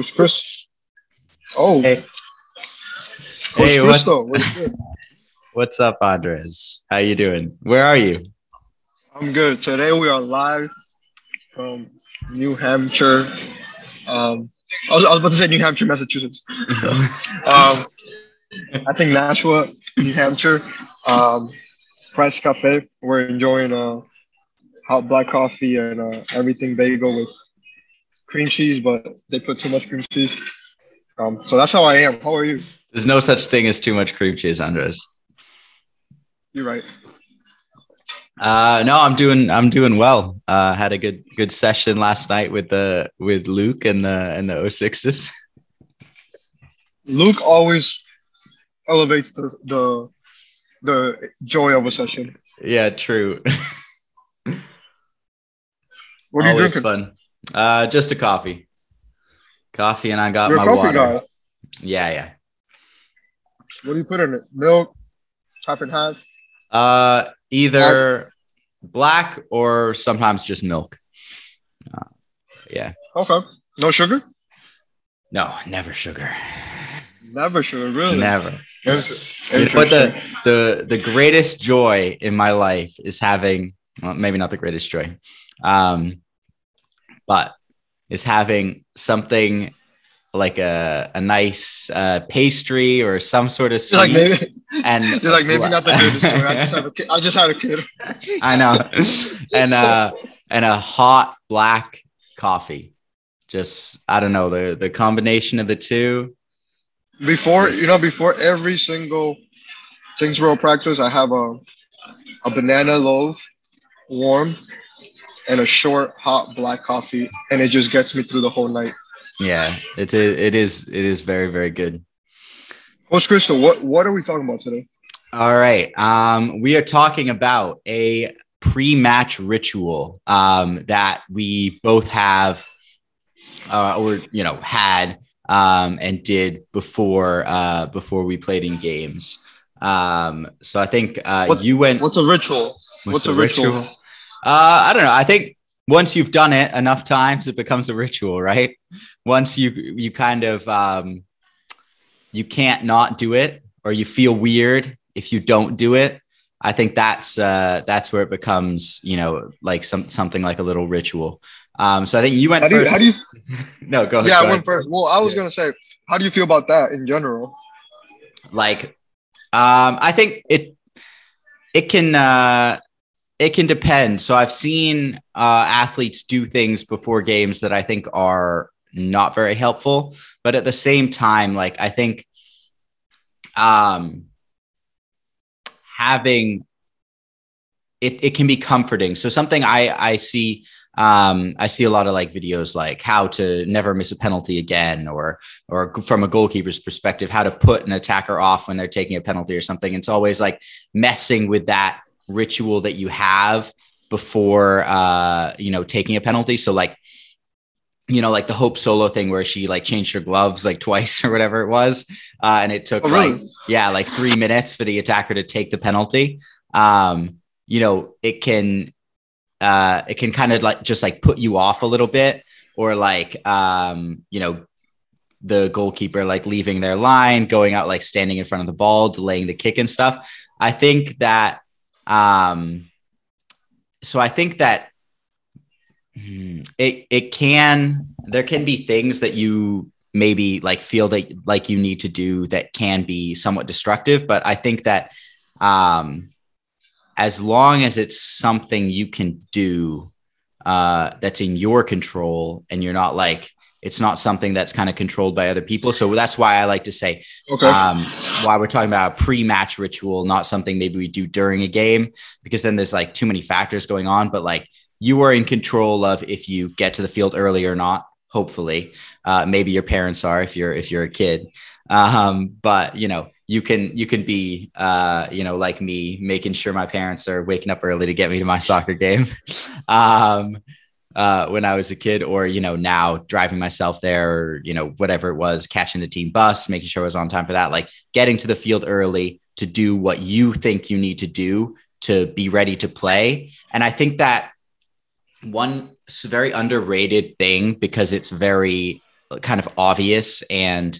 Coach Chris. Oh, Hey. Coach Hey, Chris, what's- What's? What's up, Andres? How you doing? Where are you? I'm good. Today we are live from New Hampshire. Um, I was, I was about to say New Hampshire, Massachusetts. um, I think Nashua, New Hampshire. Um, Price Cafe. We're enjoying uh, hot black coffee and uh, everything bagel with cream cheese, but they put too much cream cheese. Um, so that's how I am. How are you? There's no such thing as too much cream cheese, Andres. You're right. Uh, no, I'm doing I'm doing well. Uh, had a good good session last night with the with Luke and the and the 06s. Luke always elevates the the the joy of a session. Yeah, true. What are you Always drinking? fun. Uh, just a coffee. Coffee, and I got You're my coffee water. guy. Yeah, yeah. What do you put in it? Milk, half and half. Uh, either black or sometimes just milk. Uh, yeah. Okay. No sugar? No, never sugar. Never sugar, really. Never. Inter- You know what the, the the greatest joy in my life is having well, maybe not the greatest joy um but is having something like a, a nice uh, pastry or some sort of You're like sweet maybe, and you're like maybe not the greatest. I just have a kid. I just had a kid. I know and uh and a hot black coffee just i don't know the the combination of the two Before you know, before every single Things World practice, I have a a banana loaf, warm, and a short hot black coffee, and it just gets me through the whole night. yeah it's a, it is it is very very good Coach Crystal, what what are we talking about today? All right. Um, we are talking about a pre-match ritual um, that we both have, uh, or you know, had um, and did before uh, before we played in games. Um, so I think uh, What- you went. What's a ritual? What's the a ritual? Uh, I don't know. I think once you've done it enough times, it becomes a ritual, right? Once you you kind of um, you can't not do it, or you feel weird if you don't do it. I think that's uh, that's where it becomes, you know, like some something like a little ritual. Um, so I think you went How do you, first. how do you no, go ahead. yeah, go I went ahead. first. Well, I was Yeah. gonna say, how do you feel about that in general? like um i think it it can uh it can depend. So i've seen uh athletes do things before games that i think are not very helpful. But at the same time like i think um having it, it can be comforting. So something i i see um i see a lot of like videos like how to never miss a penalty again or or from a goalkeeper's perspective, how to put an attacker off when they're taking a penalty or something. It's always like messing with that ritual that you have before, uh, you know, taking a penalty. So like, you know, like the Hope Solo thing where she like changed her gloves like twice or whatever it was, uh, and it took Oh, really? like yeah, like three minutes for the attacker to take the penalty. Um, you know, it can uh, it can kind of like just like put you off a little bit, or like um, you know, the goalkeeper like leaving their line, going out like standing in front of the ball, delaying the kick and stuff. I think that um so I think that hmm, it it can there can be things that you maybe like feel that like you need to do that can be somewhat destructive, but I think that um as long as it's something you can do uh that's in your control and you're not like it's not something that's kind of controlled by other people. So that's why I like to say Okay. um, why we're talking about a pre-match ritual, not something maybe we do during a game, because then there's like too many factors going on. But like you are in control of if you get to the field early or not. Hopefully, uh, maybe your parents are if you're if you're a kid. Um, but you know you can you can be uh, you know like me, making sure my parents are waking up early to get me to my soccer game. um, uh, when I was a kid, or you know, now driving myself there, or you know, whatever it was, catching the team bus, making sure I was on time for that, like getting to the field early to do what you think you need to do to be ready to play. And I think that one very underrated thing because it's very kind of obvious and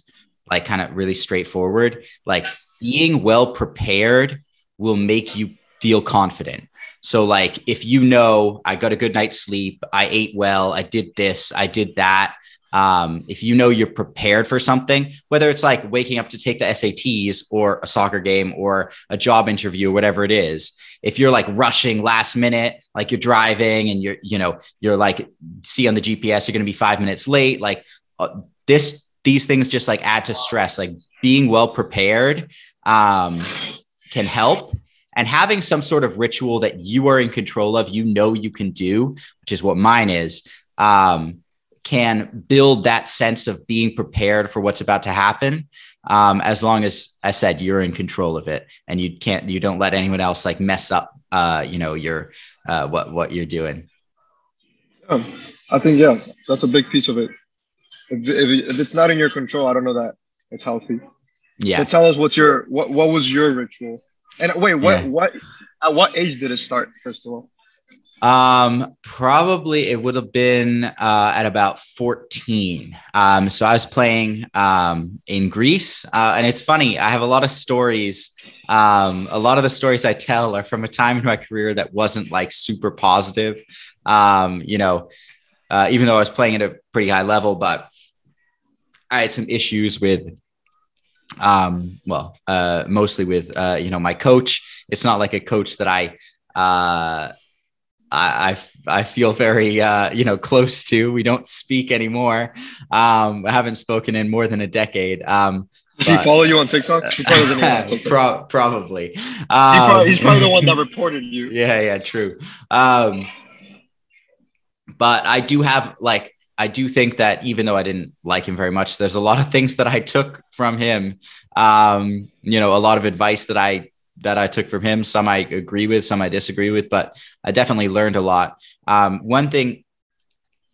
like kind of really straightforward. Like being well prepared will make you feel confident. So, like, if you know I got a good night's sleep, I ate well, I did this, I did that. Um, if you know you're prepared for something, whether it's like waking up to take the SATs or a soccer game or a job interview, whatever it is, if you're like rushing last minute, like you're driving and you're, you know, you're like, see on the GPS, you're going to be five minutes late, like uh, this, these things just like add to stress, like being well prepared um, can help and having some sort of ritual that you are in control of, you know, you can do, which is what mine is, um, can build that sense of being prepared for what's about to happen. Um, as long as I said you're in control of it and you can't, you don't let anyone else like mess up, uh, you know, your uh, what what you're doing. Yeah, I think yeah, that's a big piece of it. If, if, if it's not in your control, I don't know that it's healthy. Yeah. So tell us what's your what what was your ritual? And wait, what yeah. what at what age did it start? First of all. Um, probably it would have been uh, at about 14. Um, so I was playing um, in Greece, uh, and it's funny. I have a lot of stories. Um, a lot of the stories I tell are from a time in my career that wasn't like super positive. Um, you know, uh, even though I was playing at a pretty high level, but I had some issues with um, well, uh, mostly with, uh, you know, my coach. It's not like a coach that I, uh, I, I, feel very, uh, you know, close to. We don't speak anymore. Um, I haven't spoken in more than a decade. Um, Does but, he follow you on TikTok? on TikTok. Pro- probably. Um, he probably. He's probably the one that reported you. Yeah, yeah, true. Um, but I do have like I do think that even though I didn't like him very much, there's a lot of things that I took from him. Um, you know, a lot of advice that I that I took from him. Some I agree with, some I disagree with, but I definitely learned a lot. Um, one thing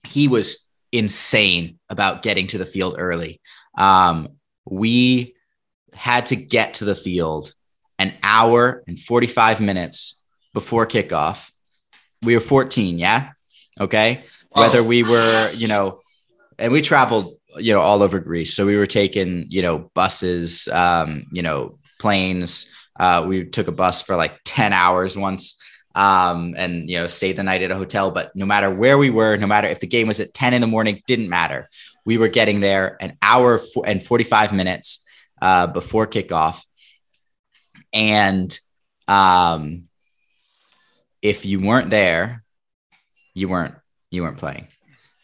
he was insane about getting to the field early. Um, we had to get to the field an hour and 45 minutes before kickoff. We were 14, yeah? Okay whether we were, you know, and we traveled, you know, all over Greece. So we were taking, you know, buses, um, you know, planes. Uh, we took a bus for like 10 hours once um, and, you know, stayed the night at a hotel. But no matter where we were, no matter if the game was at 10 in the morning, didn't matter. We were getting there an hour and 45 minutes uh, before kickoff. And um, if you weren't there, you weren't you weren't playing.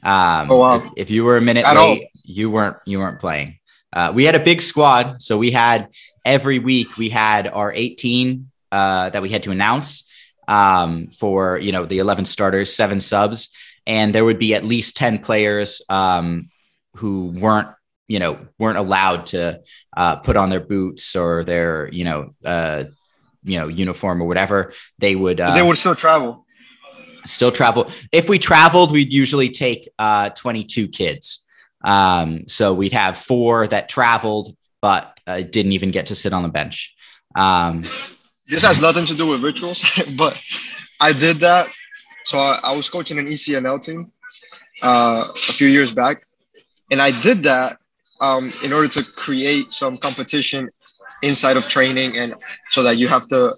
Um, oh, wow. if, if, you were a minute At late, all. you weren't you weren't playing. Uh, we had a big squad, so we had every week we had our 18 uh, that we had to announce um, for you know the 11 starters, seven subs, and there would be at least 10 players um, who weren't you know weren't allowed to uh, put on their boots or their you know uh, you know uniform or whatever. They would they uh, would still travel still travel. If we traveled, we'd usually take uh, 22 kids. Um, so we'd have four that traveled, but uh, didn't even get to sit on the bench. Um, this has nothing to do with rituals, but I did that. So I, I was coaching an ECNL team uh, a few years back, and I did that um, in order to create some competition inside of training, and so that you have to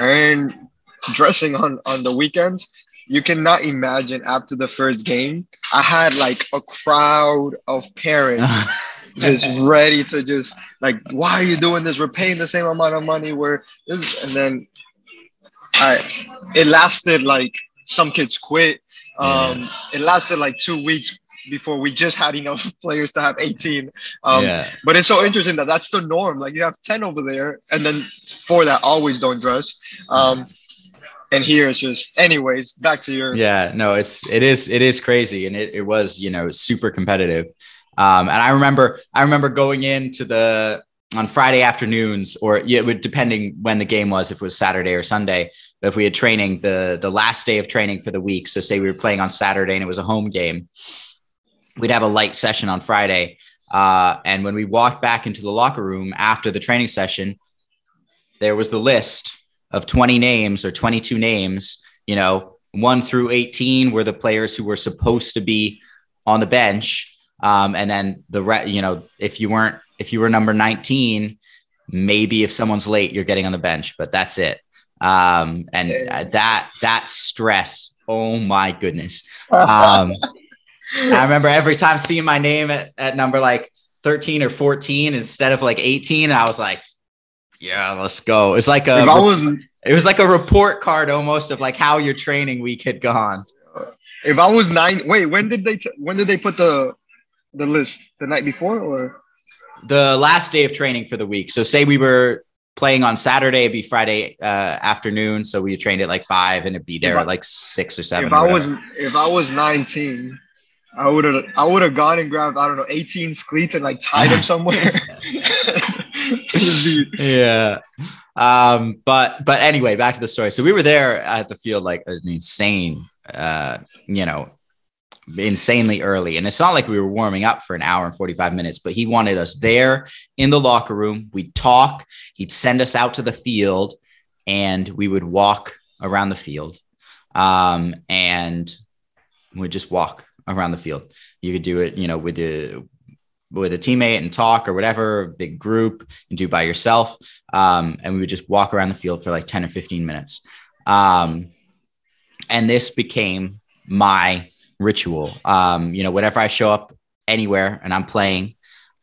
earn dressing on on the weekends. You cannot imagine after the first game i had like a crowd of parents just ready to just like why are you doing this? We're paying the same amount of money. Where this and then i it lasted like some kids quit. Um yeah. it lasted like two weeks before we just had enough players to have 18 um yeah. but it's so interesting that that's the norm. Like you have 10 over there and then four that always don't dress. Um and here it's just anyways back to your yeah no it's it is it is crazy. And it, it was you know super competitive. Um and i remember i remember going into the on friday afternoons or yeah would depending when the game was if it was saturday or sunday if we had training the the last day of training for the week. So say we were playing on saturday and it was a home game we'd have a light session on friday. Uh, and when we walked back into the locker room after the training session there was the list of 20 names or 22 names, you know, one through 18 were the players who were supposed to be on the bench. Um, and then the re- you know, if you weren't, if you were number 19, maybe if someone's late, you're getting on the bench, but that's it. Um, and that, that stress, oh my goodness. Um, I remember every time seeing my name at, at number like 13 or 14 instead of like 18, I was like, yeah, let's go. It's like a, was, it was like a report card almost of like how your training week had gone. If I was nine, wait, when did they, t- when did they put the, the list the night before or the last day of training for the week? So say we were playing on Saturday, it'd be Friday uh, afternoon. So we trained at like five and it'd be there I, at like six or seven. If or I was, if I was 19, I would have I would have gone and grabbed I don't know 18 cleats and like tied them somewhere. yeah. Um, but but anyway, back to the story. So we were there at the field like an insane, uh, you know, insanely early. And it's not like we were warming up for an hour and 45 minutes, but he wanted us there in the locker room. We'd talk, he'd send us out to the field, and we would walk around the field. Um, and we'd just walk around the field. You could do it, you know, with a with a teammate and talk or whatever, big group, and do by yourself. Um, and we would just walk around the field for like 10 or 15 minutes. Um, and this became my ritual. Um, you know, whenever I show up anywhere and I'm playing,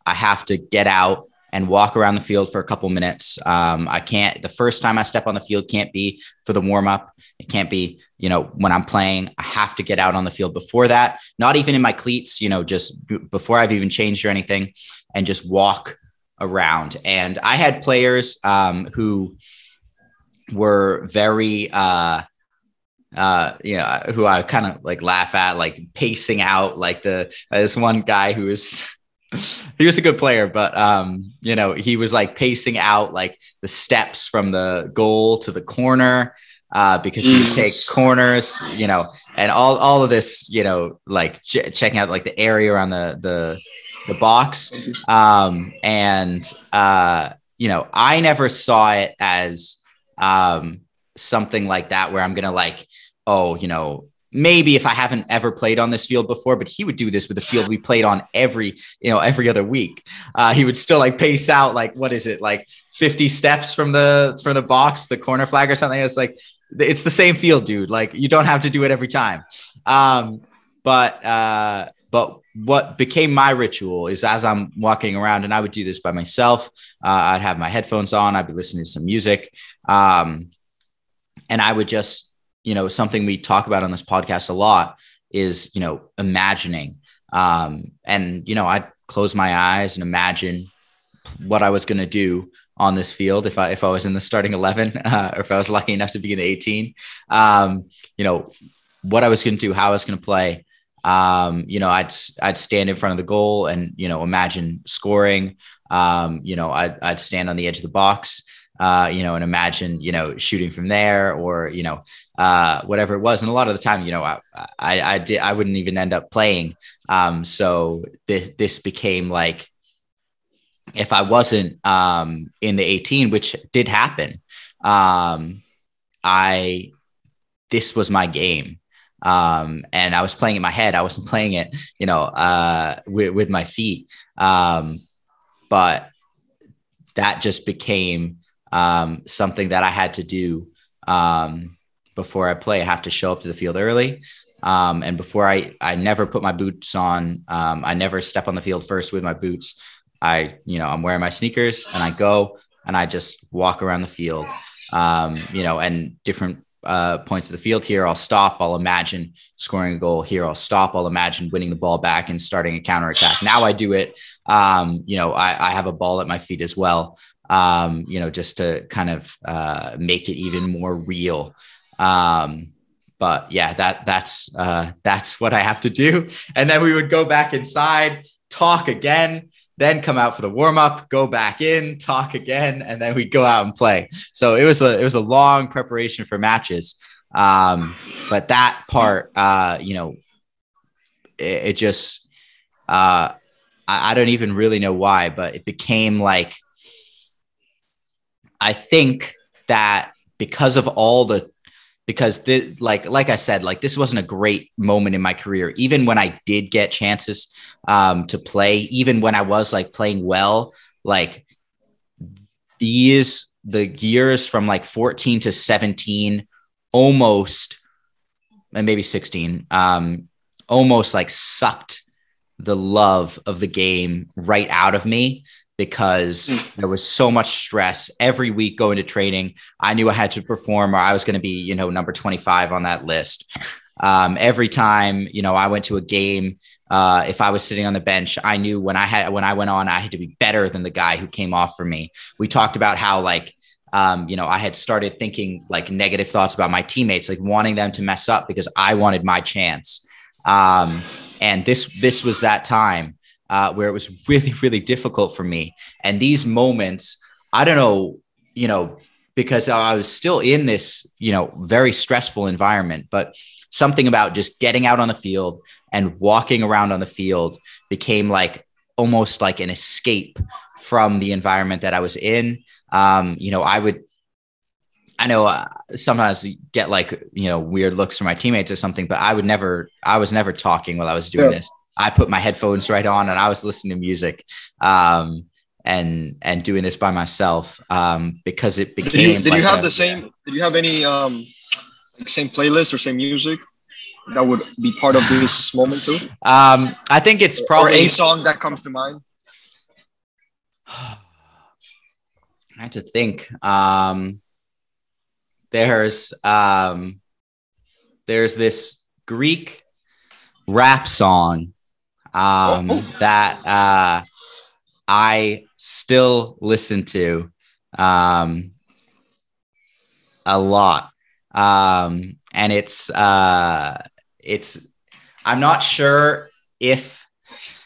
I have to get out and walk around the field for a couple minutes. Um, I can't, the first time I step on the field can't be for the warm up. It can't be, you know, when I'm playing, I have to get out on the field before that, not even in my cleats, you know, just b- before I've even changed or anything and just walk around. And I had players um, who were very, uh, uh, you know, who I kind of like laugh at, like pacing out, like the, uh, this one guy who was, he was a good player, but um, you know, he was like pacing out like the steps from the goal to the corner uh, because he would take corners, you know, and all all of this, you know, like ch- checking out like the area around the the the box, um, and uh, you know, I never saw it as um something like that where I'm gonna like, oh, you know, maybe if I haven't ever played on this field before, but he would do this with the field we played on every, you know, every other week. Uh, he would still like pace out like what is it, like 50 steps from the from the box, the corner flag or something. It's like it's the same field, dude. Like you don't have to do it every time. Um, but uh, but what became my ritual is as I'm walking around, and I would do this by myself. Uh, I'd have my headphones on. I'd be listening to some music, um, and I would just you know, something we talk about on this podcast a lot is, you know, imagining. Um, and, you know, I'd close my eyes and imagine what I was going to do on this field if I if I was in the starting eleven uh, or if I was lucky enough to be in the eighteen. Um, you know what I was going to do, how I was going to play. Um, you know, I'd I'd stand in front of the goal and you know imagine scoring. Um, you know, I'd I'd stand on the edge of the box uh, you know, and imagine, you know, shooting from there or, you know, uh, whatever it was. And a lot of the time, you know, I, I, I did, I wouldn't even end up playing. Um, so this, this became like, if I wasn't, um, in the 18, which did happen, um, I, this was my game. Um, and I was playing in my head. I wasn't playing it, you know, uh, with, with my feet. Um, but that just became, um, something that I had to do um, before I play. I have to show up to the field early. Um, and before I, I never put my boots on. Um, I never step on the field first with my boots. I, you know, I'm wearing my sneakers and I go and I just walk around the field, um, you know, and different uh, points of the field here. I'll stop. I'll imagine scoring a goal here. I'll stop. I'll imagine winning the ball back and starting a counter attack. Now I do it. Um, you know, I, I, have a ball at my feet as well um, you know, just to kind of uh, make it even more real. Um, but yeah, that that's uh, that's what I have to do. And then we would go back inside, talk again, then come out for the warm up, go back in, talk again, and then we'd go out and play. So it was a it was a long preparation for matches. Um, but that part, uh, you know, it, it just uh, I, I don't even really know why, but it became like I think that because of all the because the like like I said, like this wasn't a great moment in my career. Even when I did get chances um, to play, even when I was like playing well, like these the years from like 14 to 17 almost and maybe 16 um almost like sucked the love of the game right out of me because mm. there was so much stress every week going to training. I knew I had to perform or I was going to be, you know, number 25 on that list. Um, every time, you know, I went to a game, uh, if I was sitting on the bench, I knew when I had, when I went on, I had to be better than the guy who came off for me. We talked about how like, um, you know, I had started thinking like negative thoughts about my teammates, like wanting them to mess up because I wanted my chance. Um, and this, this was that time uh, where it was really, really difficult for me. And these moments, I don't know, you know, because I was still in this, you know, very stressful environment, but something about just getting out on the field and walking around on the field became like almost like an escape from the environment that I was in. Um, you know, I would, I know uh, sometimes get like, you know, weird looks from my teammates or something, but I would never, I was never talking while I was doing yeah. this. I put my headphones right on and I was listening to music. Um, and and doing this by myself um, because it became. Did you, did like you have a, the same? Did you have any um, same playlist or same music that would be part of this moment too? Um, I think it's probably or a song that comes to mind. I have to think. Um, there's um, there's this Greek rap song um, oh. that uh, I still listen to um, a lot, um, and it's uh, it's I'm not sure if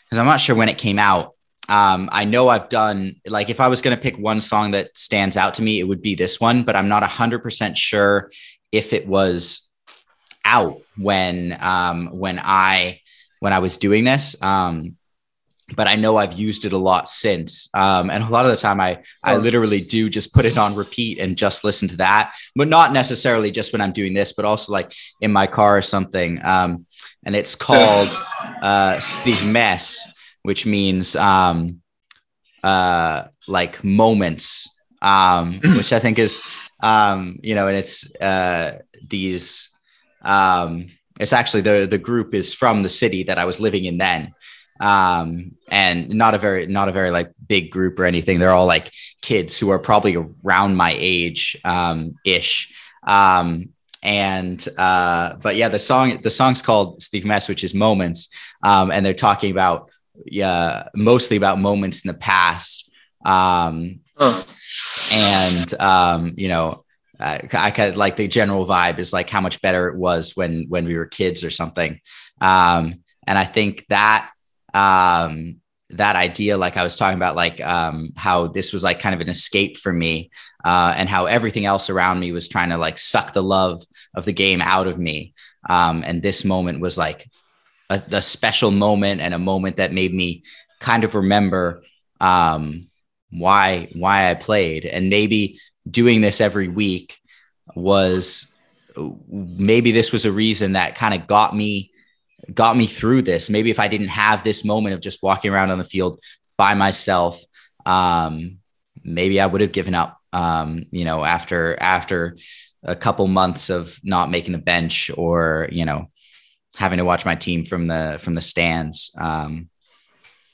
because I'm not sure when it came out. Um, I know I've done like if I was going to pick one song that stands out to me, it would be this one, but I'm not 100% sure if it was out when um, when I when I was doing this. Um, but I know I've used it a lot since. Um, and a lot of the time I, I literally do just put it on repeat and just listen to that, but not necessarily just when I'm doing this, but also like in my car or something. Um, and it's called uh, Mess, which means um, uh, like moments, um, which I think is, um, you know, and it's uh, these, um, it's actually the the group is from the city that I was living in then, um, and not a very not a very like big group or anything. They're all like kids who are probably around my age um, ish. Um, and uh, but yeah, the song the song's called Stigmes, which is moments, um, and they're talking about yeah mostly about moments in the past. Um, oh. and um, you know uh, I kind of like the general vibe is like how much better it was when when we were kids or something. Um, and I think that um, that idea, like I was talking about, like um, how this was like kind of an escape for me, uh, and how everything else around me was trying to like suck the love of the game out of me. Um, and this moment was like a, a, special moment and a moment that made me kind of remember um, why why I played, and maybe doing this every week was maybe this was a reason that kind of got me got me through this maybe if i didn't have this moment of just walking around on the field by myself um, maybe i would have given up um, you know after after a couple months of not making the bench or you know having to watch my team from the from the stands um,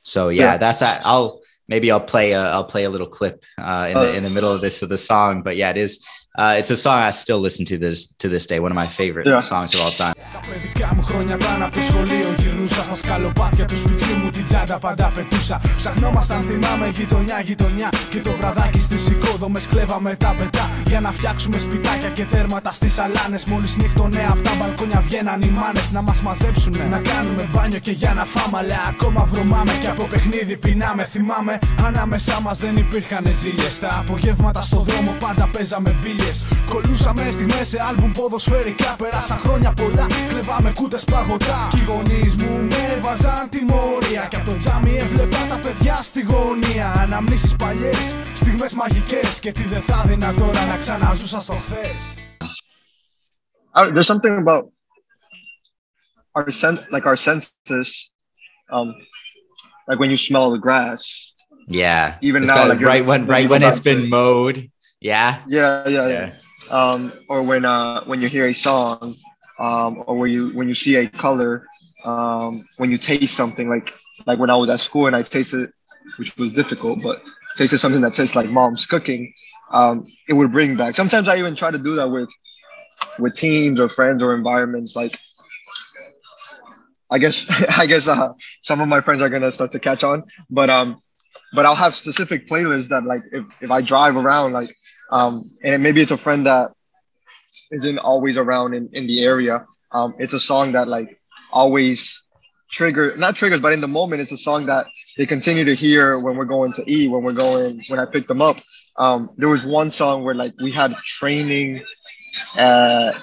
so yeah, yeah. that's i'll maybe I'll play a, I'll play a little clip uh, in, the, in the middle of this of the song. But yeah, it is uh, it's a song I still listen to this to this day. One of my favorite yeah. songs of all time. παιδικά μου χρόνια ήταν από το σχολείο Γυρνούσα στα σκαλοπάτια τους σπιτιού μου Την τσάντα πάντα πετούσα Ψαχνόμασταν θυμάμαι γειτονιά γειτονιά Και το βραδάκι στις οικόδομες κλέβαμε τα πετά Για να φτιάξουμε σπιτάκια και τέρματα στις σαλάνες Μόλις νύχτωνε από τα μπαλκόνια βγαίναν οι μάνες Να μας μαζέψουνε Να κάνουμε μπάνιο και για να φάμε Αλλά ακόμα βρωμάμε και από παιχνίδι πεινάμε Θυμάμαι ανάμεσά μας δεν υπήρχαν ζήλιες Τα απογεύματα στο δρόμο πάντα παίζαμε μπίλιες Κολούσαμε στιγμές σε άλμπουμ ποδοσφαιρικά Περάσαν χρόνια πολλά Κλεβάμε κούτες παγωτά. Κι οι γονείς μου με βάζαν τιμωρία. Και από το τζάμι έβλεπα τα παιδιά στη γωνία. Αναμνήσεις παλιές, στιγμές μαγικές Και τι δεν θα δίνα τώρα να ξαναζούσα στο χθες. I, there's something about our sense, like our senses, um, like when you smell the grass. Yeah. Even It's now, got- like you're- right when when right you when go it's back to- been mowed. Yeah. Yeah, yeah, yeah. Yeah. Um, or when uh when you hear a song, um, or when you when you see a color, um, when you taste something like like when I was at school and I tasted, which was difficult, but tasted something that tastes like mom's cooking, um, it would bring back. Sometimes I even try to do that with with teams or friends or environments. Like, I guess I guess uh, some of my friends are gonna start to catch on, but um, but I'll have specific playlists that like if if I drive around like um, and maybe it's a friend that isn't always around in, in the area. Um, it's a song that like always trigger, not triggers, but in the moment, it's a song that they continue to hear when we're going to eat, when we're going, when I pick them up. Um, there was one song where like we had training at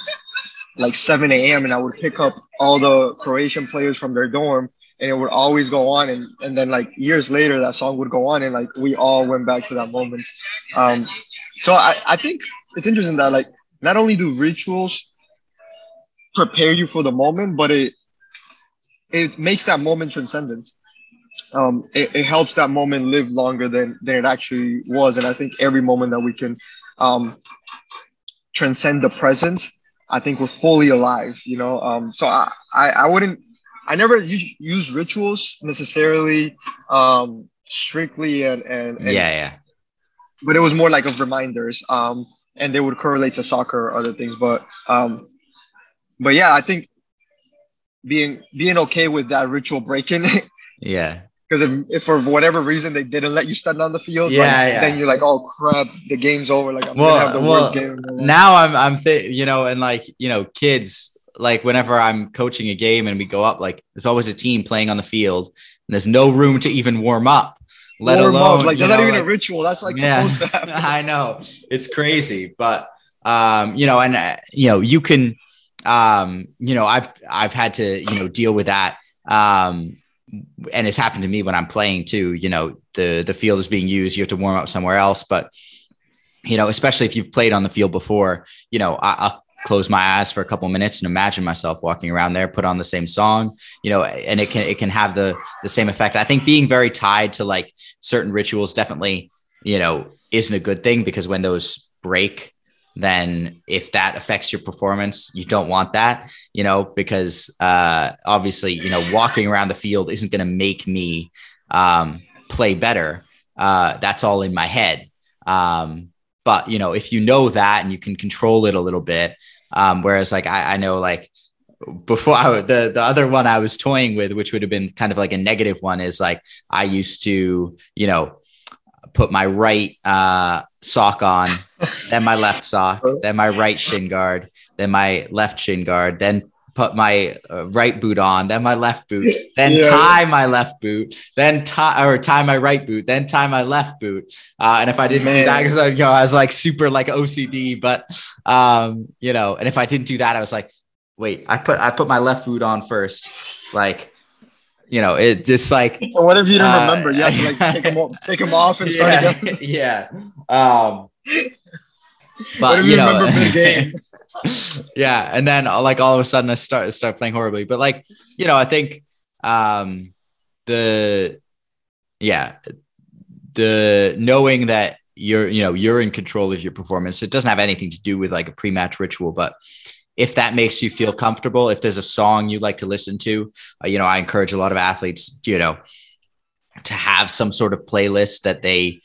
like 7 a.m. and I would pick up all the Croatian players from their dorm and it would always go on. And, and then like years later, that song would go on and like we all went back to that moment. Um, so I, I think it's interesting that like not only do rituals prepare you for the moment, but it it makes that moment transcendent. Um, it, it helps that moment live longer than than it actually was, and I think every moment that we can um, transcend the present, I think we're fully alive. You know, um, so I, I I wouldn't I never use, use rituals necessarily um, strictly and, and, and Yeah, yeah. But it was more like of reminders um and they would correlate to soccer or other things but um but yeah i think being being okay with that ritual breaking Yeah. because if, if for whatever reason they didn't let you stand on the field Yeah, like, yeah. then you're like oh crap the game's over like i'm Well, gonna have the well, worst game of my life. now I'm I'm th- you know, and like you know, kids like whenever I'm coaching a game and we go up, like there's always a team playing on the field, and there's no room to even warm up, let alone like that's not even like- a ritual. That's like Yeah. supposed to happen. I know. It's crazy, but um, you know, and uh, you know, you can, um, you know, I've I've had to you know deal with that, um, and it's happened to me when I'm playing too. You know, the the field is being used, you have to warm up somewhere else, but you know, especially if you've played on the field before, you know, I, I'll close my eyes for a couple minutes and imagine myself walking around there, put on the same song, you know, and it can it can have the the same effect. I think being very tied to like certain rituals definitely, you know, isn't a good thing because when those break, then if that affects your performance, you don't want that, you know, because uh obviously, you know, walking around the field isn't going to make me um play better. Uh that's all in my head. Um but you know, if you know that and you can control it a little bit, um, whereas like I, I know like before I, the the other one I was toying with, which would have been kind of like a negative one, is like I used to, you know, put my right uh, sock on, then my left sock, then my right shin guard, then my left shin guard, then put my uh, right boot on, then my left boot, then Yeah. tie my left boot, then tie or tie my right boot, then tie my left boot. Uh, and if I didn't do that, because you know I was like super like OCD, but um, you know, and if I didn't do that, I was like, wait, I put I put my left boot on first, like. You know, it just like what if you don't Uh, remember you have to like take them off, take them off and start yeah, again yeah. Um, but you know, yeah, and then uh, like all of a sudden I start start playing horribly. But like you know, I think um, the yeah the knowing that you're you know you're in control of your performance. It doesn't have anything to do with like a pre-match ritual, but if that makes you feel comfortable, if there's a song you like to listen to, uh, you know, I encourage a lot of athletes, you know, to have some sort of playlist that they,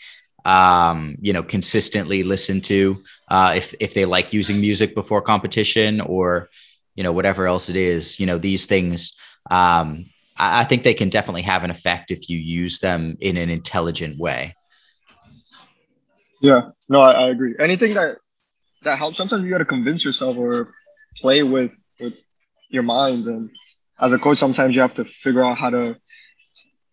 um, you know, consistently listen to. Uh, if if they like using music before competition or, you know, whatever else it is, you know, these things. Um, I, I think they can definitely have an effect if you use them in an intelligent way. Yeah, no, I, I agree. Anything that that helps. Sometimes you got to convince yourself or play with with your mind. And as a coach, sometimes you have to figure out how to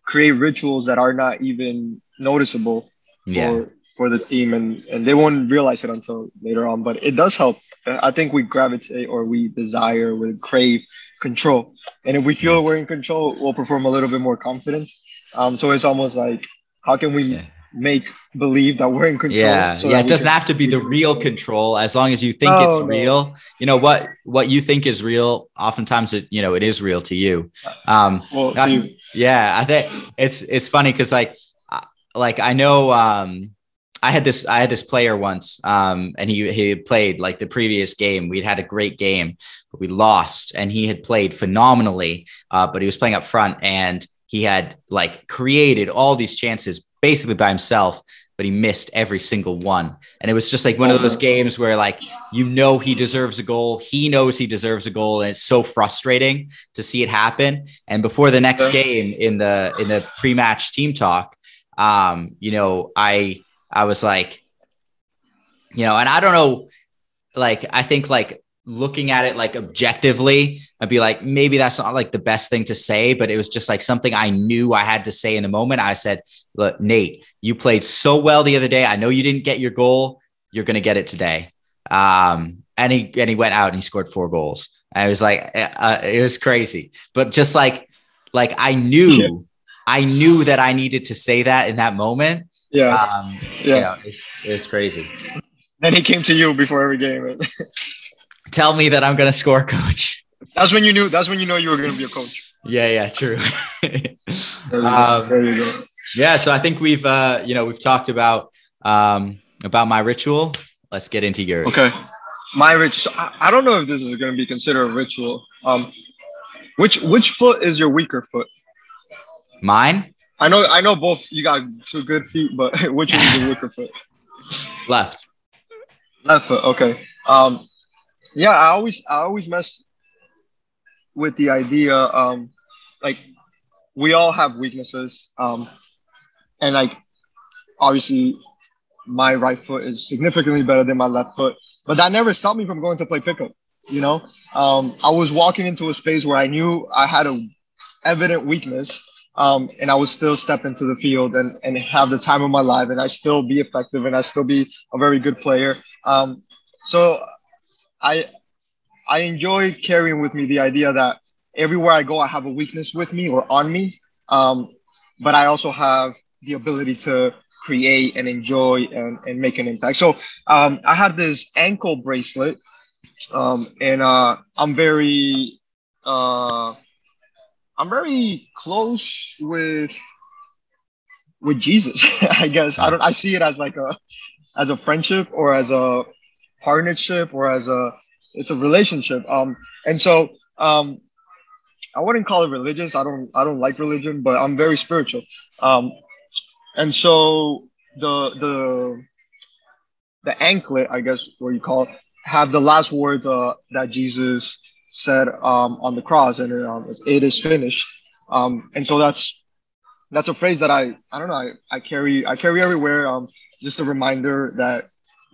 create rituals that are not even noticeable Yeah. for for the team, and and they won't realize it until later on. But it does help. I think we gravitate or we desire, we crave control, and if we feel we're in control, we'll perform a little bit more confidence. Um, so it's almost like how can we Yeah. make believe that we're in control. Yeah, so yeah. It doesn't have to be the real control. as long as you think No, it's no. real. You know what what you think is real. Oftentimes, it you know it is real to you. Um, Well, I- you. yeah, I think it's it's funny because like like I know um I had this I had this player once um and he he played like the previous game. We'd had a great game but we lost and he had played phenomenally uh but he was playing up front and he had like created all these chances basically by himself but he missed every single one. And it was just like one of those games where like you know he deserves a goal. He knows he deserves a goal and it's so frustrating to see it happen. And before the next game in the in the pre-match team talk um you know i i was like you know and i don't know like i think like looking at it like objectively i'd be like maybe that's not like the best thing to say but it was just like something i knew i had to say in the moment. I said look nate you played so well the other day. I know you didn't get your goal. You're to get it today. Um and he and he went out and he scored four goals. I was like uh, it was crazy. But just like like i knew. I knew that i needed to say that in that moment Yeah, um yeah. yeah it's, it's crazy Then he came to you before every game. and tell me that i'm going to score coach That's when you knew. That's when you know you were going to be a coach. yeah yeah true There you, go. Um, there you go. yeah so i think we've uh you know we've talked about um about my ritual let's get into yours Okay. My ritual. So I, I don't know if this is going to be considered a ritual. Um, which which foot is your weaker foot? Mine I know I know both. You got two good feet, but which one is the weaker foot? left Left foot. Okay. Um, yeah. I always I always mess with the idea. Um, like we all have weaknesses. Um, and like obviously my right foot is significantly better than my left foot, but that never stopped me from going to play pickup. You know, um, I was walking into a space where I knew I had a evident weakness, um, and I would still step into the field and, and have the time of my life, and I still be effective, and I still be a very good player. Um, so I I enjoy carrying with me the idea that everywhere I go, I have a weakness with me or on me, um, but I also have the ability to create and enjoy and, and make an impact. So um, I had this ankle bracelet, um, and uh, I'm very uh, I'm very close with with Jesus. I guess I don't. I see it as like a as a friendship or as a partnership or as a it's a relationship. Um, and so um, I wouldn't call it religious. I don't I don't like religion, but I'm very spiritual. Um, and so the the the anklet, I guess, what you call it, have the last words uh, that Jesus said um, on the cross, and um, it is finished. Um, and so that's that's a phrase that I I don't know I, I carry I carry everywhere. Um, just a reminder that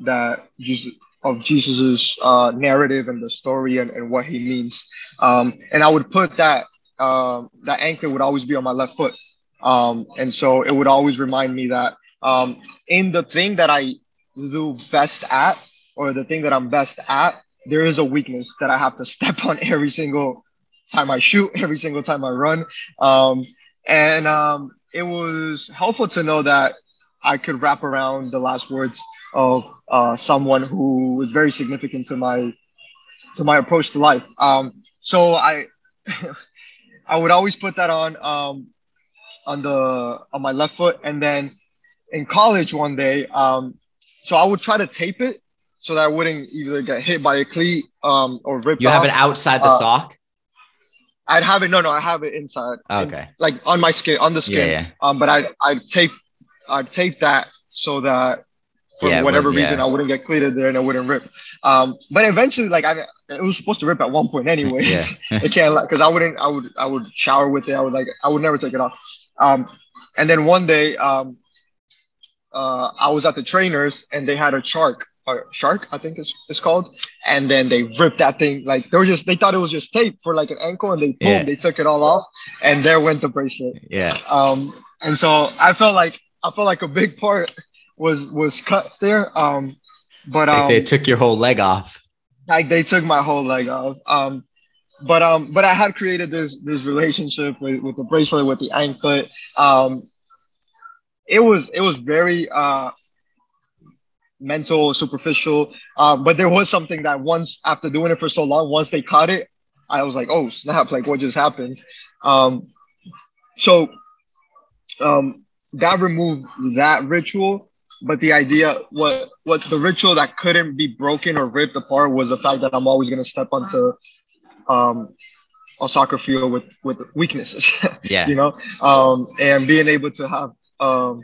that Jesus of Jesus's uh, narrative and the story and, and what he means. Um, and I would put that uh, that anchor would always be on my left foot. Um, and so it would always remind me that um, in the thing that I do best at, or the thing that I'm best at, there is a weakness that I have to step on every single time I shoot, every single time I run. Um, and um, it was helpful to know that I could wrap around the last words of uh, someone who was very significant to my to my approach to life. Um, so I I would always put that on um, on the on my left foot, and then in college one day, um, so I would try to tape it so that I wouldn't either get hit by a cleat um, or rip. you have off. it outside the Uh, sock I'd have it. No, no, I have it inside. okay like on my skin, on the skin. yeah Um, but I I tape I tape that so that for Yeah, whatever yeah. reason I wouldn't get cleated there and I wouldn't rip. Um, but eventually, like I, it was supposed to rip at one point anyways. yeah it can't because I wouldn't. I would. I would shower with it. I would like. I would never take it off. Um, and then one day, um, uh, I was at the trainers and they had a shark. A shark, I think it's, it's called, and then they ripped that thing like they were just they thought it was just tape for like an ankle, and they boom, Yeah. they took it all off, and there went the bracelet. yeah Um, and so I felt like I felt like a big part was was cut there. Um, but um, like they took your whole leg off like they took my whole leg off. Um, but um, but I had created this this relationship with, with the bracelet with the anklet. Um, it was it was very uh, mental, superficial. Uh, but there was something that once after doing it for so long, once they caught it, I was like, oh snap! Like what just happened? Um, so um, that removed that ritual. But the idea, what what the ritual that couldn't be broken or ripped apart was the fact that I'm always gonna step onto um, a soccer field with with weaknesses. Yeah. you know, um, and being able to have um,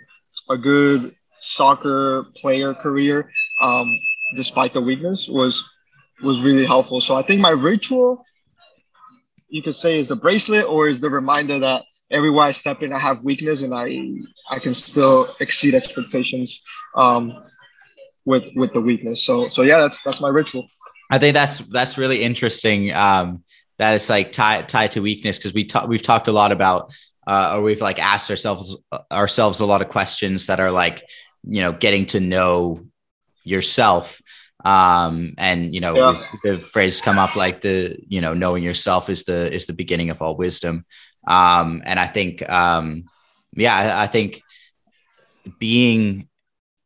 a good soccer player career, um, despite the weakness, was was really helpful. So I think my ritual, you could say, is the bracelet, or is the reminder that everywhere I step in, I have weakness, and I I can still exceed expectations um, with with the weakness. So so yeah, that's that's my ritual. I think that's that's really interesting. Um, that it's like tied tied to weakness because we talk we've talked a lot about uh, or we've like asked ourselves ourselves a lot of questions that are like you know getting to know yourself um and you know Yeah. the phrase come up like the you know knowing yourself is the is the beginning of all wisdom um and i think um yeah i, I think being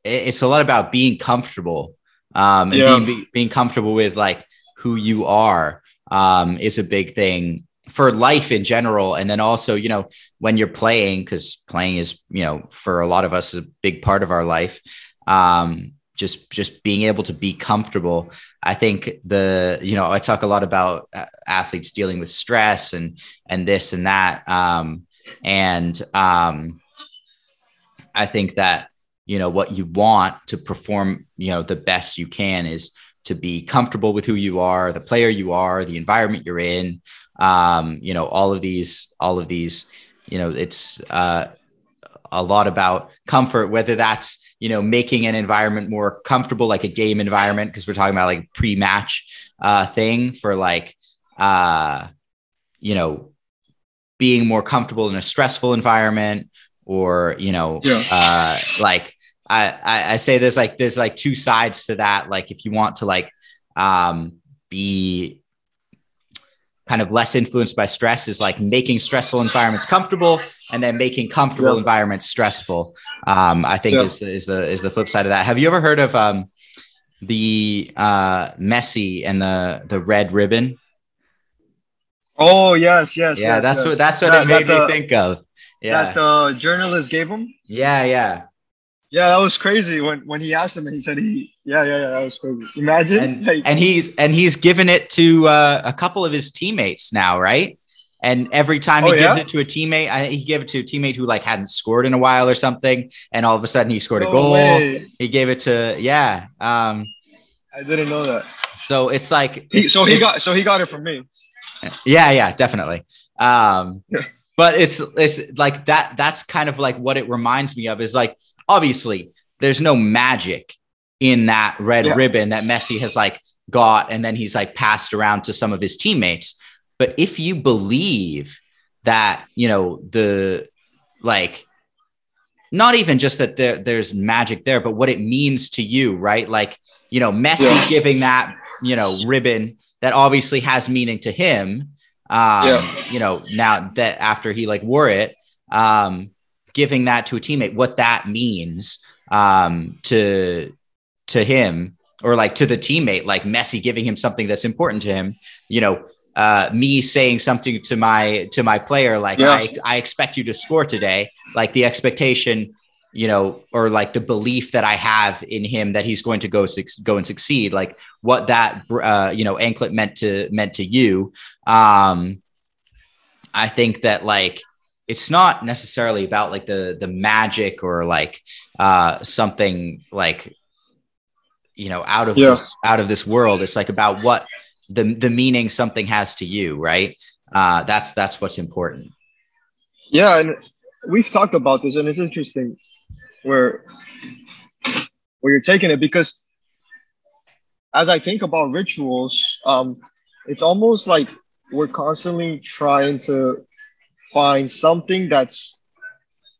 it's a lot about being comfortable um and Yeah. being being comfortable with like who you are um is a big thing for life in general. And then also you know when you're playing because playing is you know for a lot of us a big part of our life um just just being able to be comfortable. I think the you know i talk a lot about athletes dealing with stress and and this and that um and um i think that you know what you want to perform you know the best you can is to be comfortable with who you are the player you are the environment you're in um you know all of these all of these you know it's uh a lot about comfort whether that's you know making an environment more comfortable like a game environment because we're talking about like pre-match uh thing for like uh you know being more comfortable in a stressful environment or you know Yeah. uh like I, I i say there's like there's like two sides to that like if you want to like um be kind of less influenced by stress is like making stressful environments comfortable and then making comfortable Yeah. environments stressful um i think Yeah. is, is the is the flip side of that have you ever heard of um the uh messi and the the red ribbon Oh yes, yes. yeah yes, that's yes. what that's what That- it made that me the- think of yeah That the journalist gave him. yeah yeah Yeah, that was crazy when when he asked him and he said he. Yeah, yeah, yeah. That was crazy. Imagine. and, like, and he's and he's given it to uh, a couple of his teammates now, right? And every time he Oh, gives yeah? it to a teammate, I, he gave it to a teammate who like hadn't scored in a while or something, and all of a sudden he scored a goal. way. He gave it to yeah. Um, I didn't know that. so it's like He, so he got so he got it from me. yeah yeah definitely um but it's it's like that that's kind of like what it reminds me of is like obviously there's no magic in that red Yeah. ribbon that messi has like got and then he's like passed around to some of his teammates but if you believe that you know the like not even just that there, there's magic there but what it means to you right like you know messi Yeah. giving that you know ribbon that obviously has meaning to him um Yeah. you know now that after he like wore it um giving that to a teammate what that means um to to him or like to the teammate like messi giving him something that's important to him. You know uh me saying something to my to my player like Yeah. i i expect you to score today. Like the expectation you know or like the belief that i have in him that he's going to go go and succeed like what that uh you know anklet meant to meant to you. Um i think that like it's not necessarily about like the the magic or like uh something like you know out of Yeah. this out of this world. It's like about what the the meaning something has to you right? Uh that's that's what's important. Yeah, and we've talked about this, and it's interesting where where you're taking it because as I think about rituals, um, it's almost like we're constantly trying to find something that's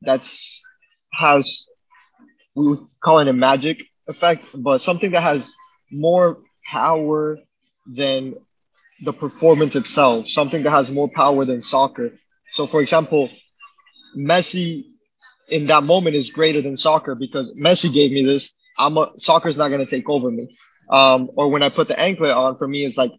that's has we would call it a magic effect, but something that has more power than the performance itself, something that has more power than soccer. So, for example, Messi in that moment is greater than soccer because Messi gave me this. I'm a soccer's not gonna take over me. Um, or when I put the anklet on, for me, it's like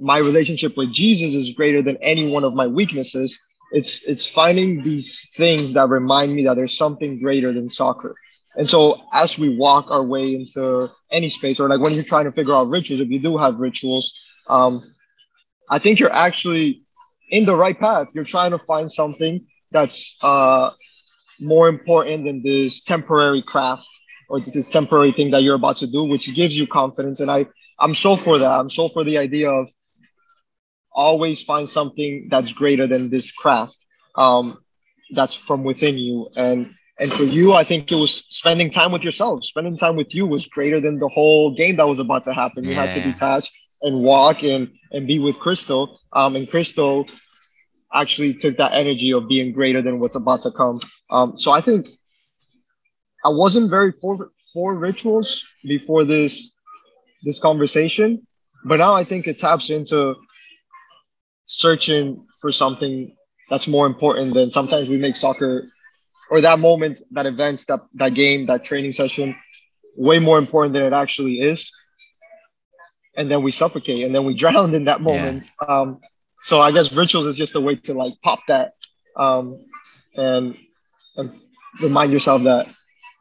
my relationship with Jesus is greater than any one of my weaknesses. It's it's finding these things that remind me that there's something greater than soccer. And so as we walk our way into any space, or like when you're trying to figure out rituals, if you do have rituals, um, I think you're actually in the right path. You're trying to find something that's uh, more important than this temporary craft or this temporary thing that you're about to do, which gives you confidence. And I, I'm so for that. I'm so for the idea of always find something that's greater than this craft um, that's from within you. And and for you, I think it was spending time with yourself. Spending time with you was greater than the whole game that was about to happen. You had to detach and walk and and be with Crystal. Um, and Crystal actually took that energy of being greater than what's about to come. Um, so I think I wasn't very for for rituals before this this conversation, but now I think it taps into searching for something that's more important than sometimes we make soccer or that moment, that event, that that game, that training session way more important than it actually is. And then we suffocate and then we drown in that moment. Yeah. Um, so I guess rituals is just a way to like pop that um, and and remind yourself that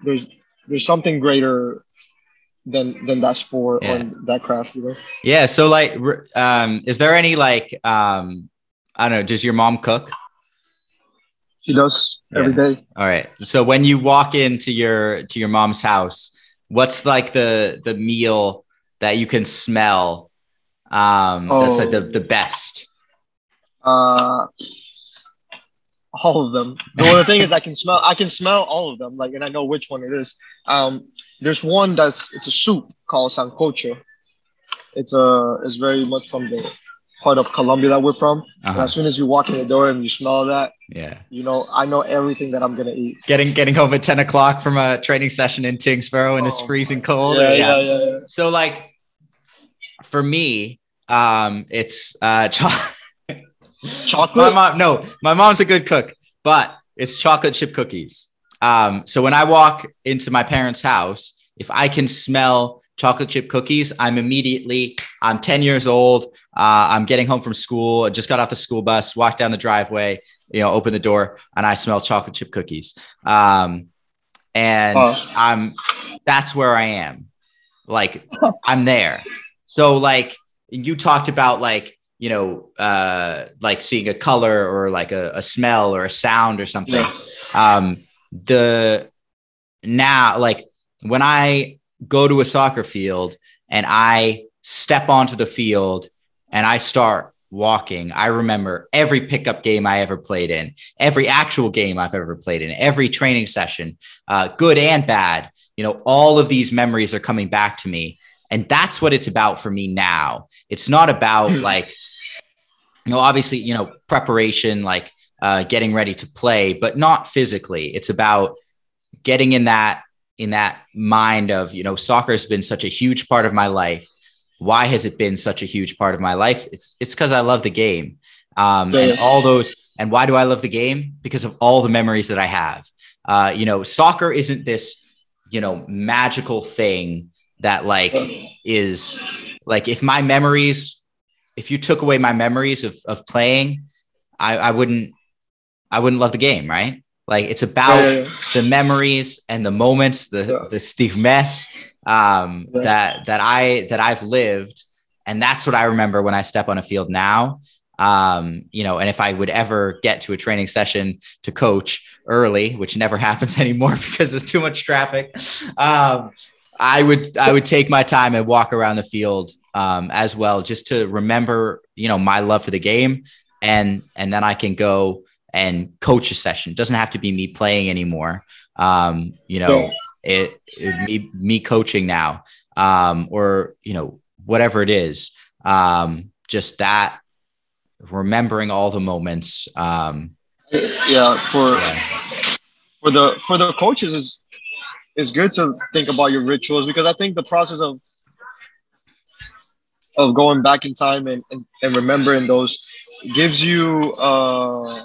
there's there's something greater than than that sport yeah. or that craft you know yeah so like um is there any like um i don't know does your mom cook she does every yeah. day. all right so when you walk into your to your mom's house what's like the the meal that you can smell um oh. that's like the, the best uh all of them. The the thing is, I can smell. I can smell all of them. Like, and I know which one it is. Um, there's one that's it's a soup called sancocho. It's a it's very much from the part of Colombia that we're from. Uh-huh. as soon as you walk in the door and you smell that, yeah, you know, I know everything that I'm gonna eat. Getting getting home at ten o'clock from a training session in Tyngsboro and oh, it's freezing cold. Yeah, yeah, yeah, yeah, So like, for me, um, it's uh. Cho- chocolate. My mom, no, my mom's a good cook, but it's chocolate chip cookies. Um, so when I walk into my parents' house, if I can smell chocolate chip cookies, I'm immediately, I'm 10 years old. Uh, I'm getting home from school. I just got off the school bus, walked down the driveway, you know, open the door and I smell chocolate chip cookies. Um, and oh. I'm, that's where I am. Like I'm there. So like you talked about like you know, uh, like seeing a color or like a, a smell or a sound or something. Yeah. Um, the now, like when I go to a soccer field and I step onto the field and I start walking, I remember every pickup game I ever played in, every actual game I've ever played in, every training session, uh, good and bad. You know, all of these memories are coming back to me. And that's what it's about for me now. It's not about like, you know, obviously, you know, preparation, like uh, getting ready to play, but not physically. It's about getting in that in that mind of, you know, soccer has been such a huge part of my life. Why has it been such a huge part of my life? It's it's because I love the game. Um, and all those and why do I love the game? Because of all the memories that I have. Uh, you know, soccer isn't this, you know, magical thing that like is like if my memories if you took away my memories of, of playing, I, I wouldn't I wouldn't love the game, right? Like it's about yeah, yeah, yeah. the memories and the moments, the the Steve Mess um, that that I that I've lived, and that's what I remember when I step on a field now. Um, you know, and if I would ever get to a training session to coach early, which never happens anymore because there's too much traffic, um, I would I would take my time and walk around the field um, as well, just to remember, you know, my love for the game, and and then I can go and coach a session. It doesn't have to be me playing anymore. Um, you know, it, it me me coaching now, um, or you know, whatever it is. Um, just that remembering all the moments. Um, yeah, for yeah. for the for the coaches is it's good to think about your rituals because I think the process of of going back in time and, and, and remembering those gives you uh,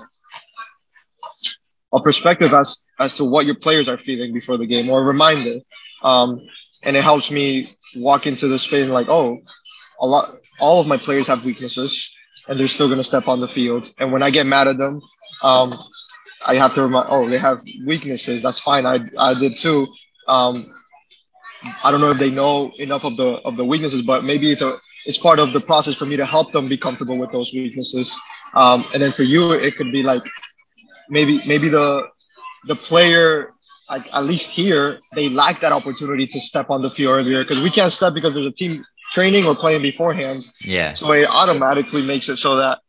a perspective as as to what your players are feeling before the game or a reminder. Um, and it helps me walk into the space and like, oh, a lot all of my players have weaknesses and they're still gonna step on the field. And when I get mad at them, um, I have to remind, oh, they have weaknesses. That's fine. I I did too. Um, I don't know if they know enough of the of the weaknesses, but maybe it's a it's part of the process for me to help them be comfortable with those weaknesses. Um, and then for you, it could be like maybe maybe the the player like at least here they lack that opportunity to step on the field earlier because we can't step because there's a team training or playing beforehand. Yeah. So it automatically makes it so that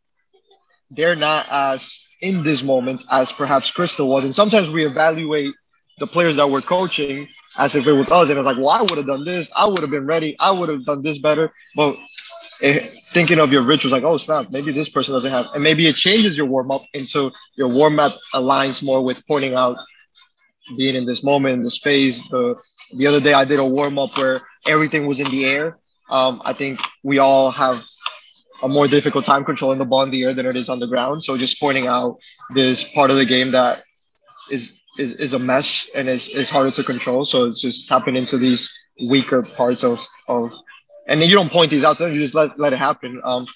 they're not as in this moment as perhaps Crystal was. And sometimes we evaluate the players that we're coaching as if it was us. And it's like, well, I would have done this. I would have been ready. I would have done this better. But it, thinking of your rituals, like, oh, snap, maybe this person doesn't have. And maybe it changes your warm up into your warm up aligns more with pointing out being in this moment, in the space. The, the other day, I did a warm up where everything was in the air. Um, I think we all have a more difficult time controlling the ball in the air than it is on the ground. So just pointing out this part of the game that is is, is a mesh and is, is harder to control. So it's just tapping into these weaker parts of of and then you don't point these out, so you just let, let it happen. Um,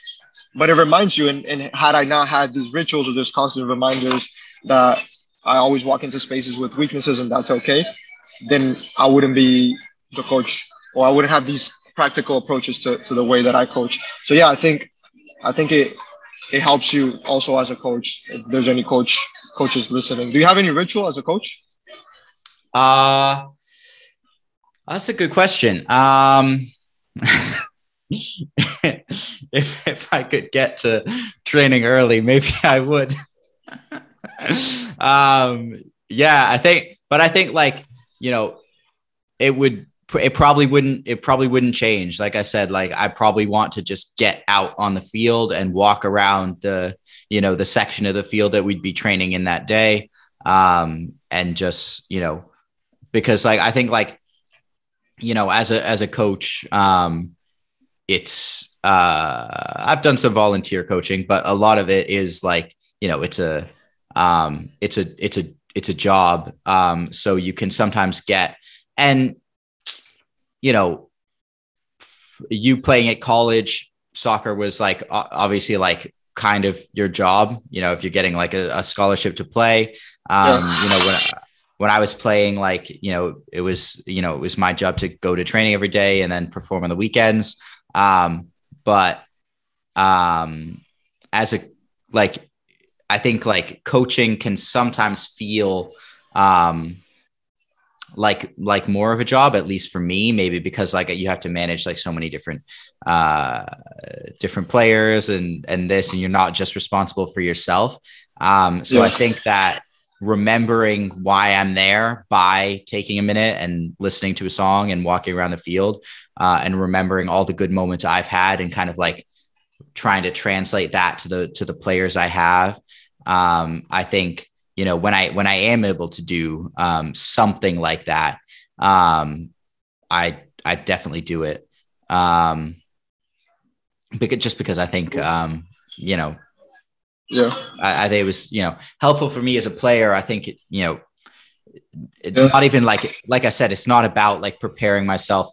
but it reminds you, and, and had I not had these rituals or these constant reminders that I always walk into spaces with weaknesses and that's okay, then I wouldn't be the coach or I wouldn't have these practical approaches to, to the way that I coach. So yeah, I think I think it it helps you also as a coach. If there's any coach coaches listening, do you have any ritual as a coach? Uh that's a good question. Um if if I could get to training early, maybe I would. um yeah, I think but I think like, you know, it would it probably wouldn't it probably wouldn't change like i said like i probably want to just get out on the field and walk around the you know the section of the field that we'd be training in that day. Um and just you know because like i think like you know as a as a coach um it's uh i've done some volunteer coaching but a lot of it is like you know it's a um it's a it's a it's a job. Um so you can sometimes get and you know, you playing at college, soccer was like obviously like kind of your job. You know, if you're getting like a, a scholarship to play, um, you know, when when I was playing, like you know, it was you know it was my job to go to training every day and then perform on the weekends. Um, but um, as a like, I think like coaching can sometimes feel um like like more of a job at least for me maybe because like you have to manage like so many different uh different players and and this and you're not just responsible for yourself um so yeah. i think that remembering why i'm there by taking a minute and listening to a song and walking around the field uh, and remembering all the good moments i've had and kind of like trying to translate that to the to the players i have um i think you know when i when i am able to do um, something like that um, i i definitely do it. Um because just because i think um you know yeah. I, I think it was you know helpful for me as a player. I think it, you know it's yeah. not even like like i said it's not about like preparing myself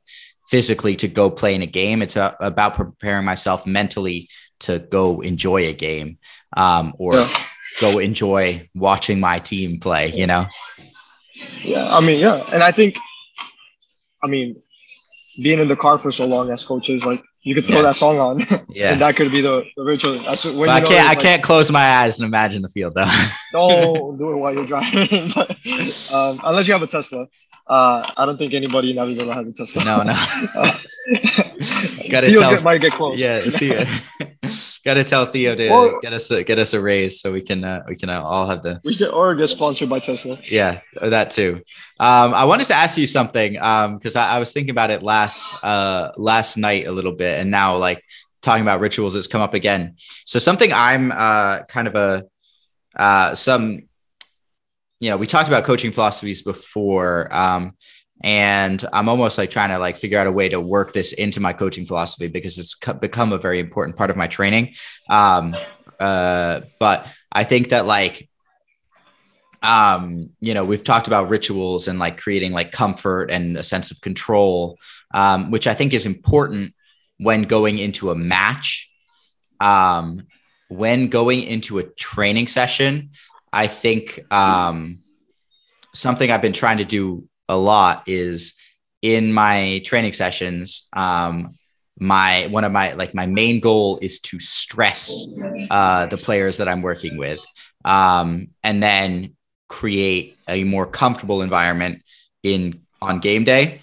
physically to go play in a game. It's a, about preparing myself mentally to go enjoy a game um, or yeah go enjoy watching my team play, you know? Yeah, I mean, yeah. And I think, I mean, being in the car for so long as coaches, like you could throw yeah. that song on, yeah, and that could be the, the ritual. That's when I can't. I like, can't close my eyes and imagine the field though. don't do it while you're driving, but, um, unless you have a Tesla. Uh, I don't think anybody in Avigdor has a Tesla. No, no. uh, Gotta tell. Get, might get close. Yeah, Got to tell Theo to well, get us a, get us a raise so we can uh, we can uh, all have the we get or get sponsored by Tesla. Yeah, that too. Um, I wanted to ask you something because um, I, I, was thinking about it last uh, last night a little bit, and now like talking about rituals has come up again. So something I'm uh, kind of a uh, some you know we talked about coaching philosophies before. Um, and i'm almost like trying to like figure out a way to work this into my coaching philosophy because it's become a very important part of my training um uh but i think that like um, you know, we've talked about rituals and like creating like comfort and a sense of control, um, which I think is important when going into a match. Um, when going into a training session, I think um, something I've been trying to do a lot is in my training sessions. Um, my one of my like my main goal is to stress uh, the players that I'm working with, um, and then create a more comfortable environment in on game day.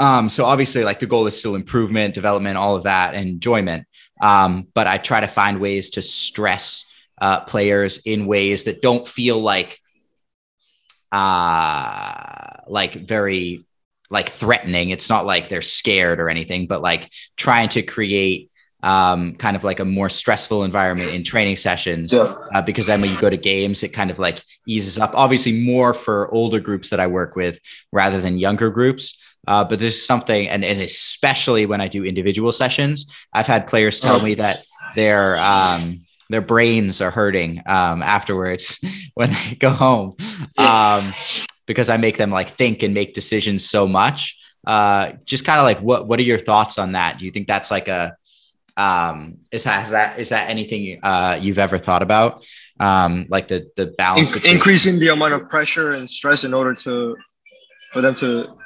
Um, so obviously, like the goal is still improvement, development, all of that, and enjoyment. Um, but I try to find ways to stress uh, players in ways that don't feel like uh, like very like threatening. It's not like they're scared or anything, but like trying to create um, kind of like a more stressful environment in training sessions yeah. uh, because then when you go to games, it kind of like eases up. Obviously, more for older groups that I work with rather than younger groups. Uh, but this is something, and, and, especially when I do individual sessions, I've had players tell me that their um, their brains are hurting um, afterwards when they go home um, because I make them like think and make decisions so much. Uh, just kind of like what what are your thoughts on that? Do you think that's like a um, is that is that is that anything uh, you've ever thought about? Um, like the the balance In- between- increasing the amount of pressure and stress in order to for them to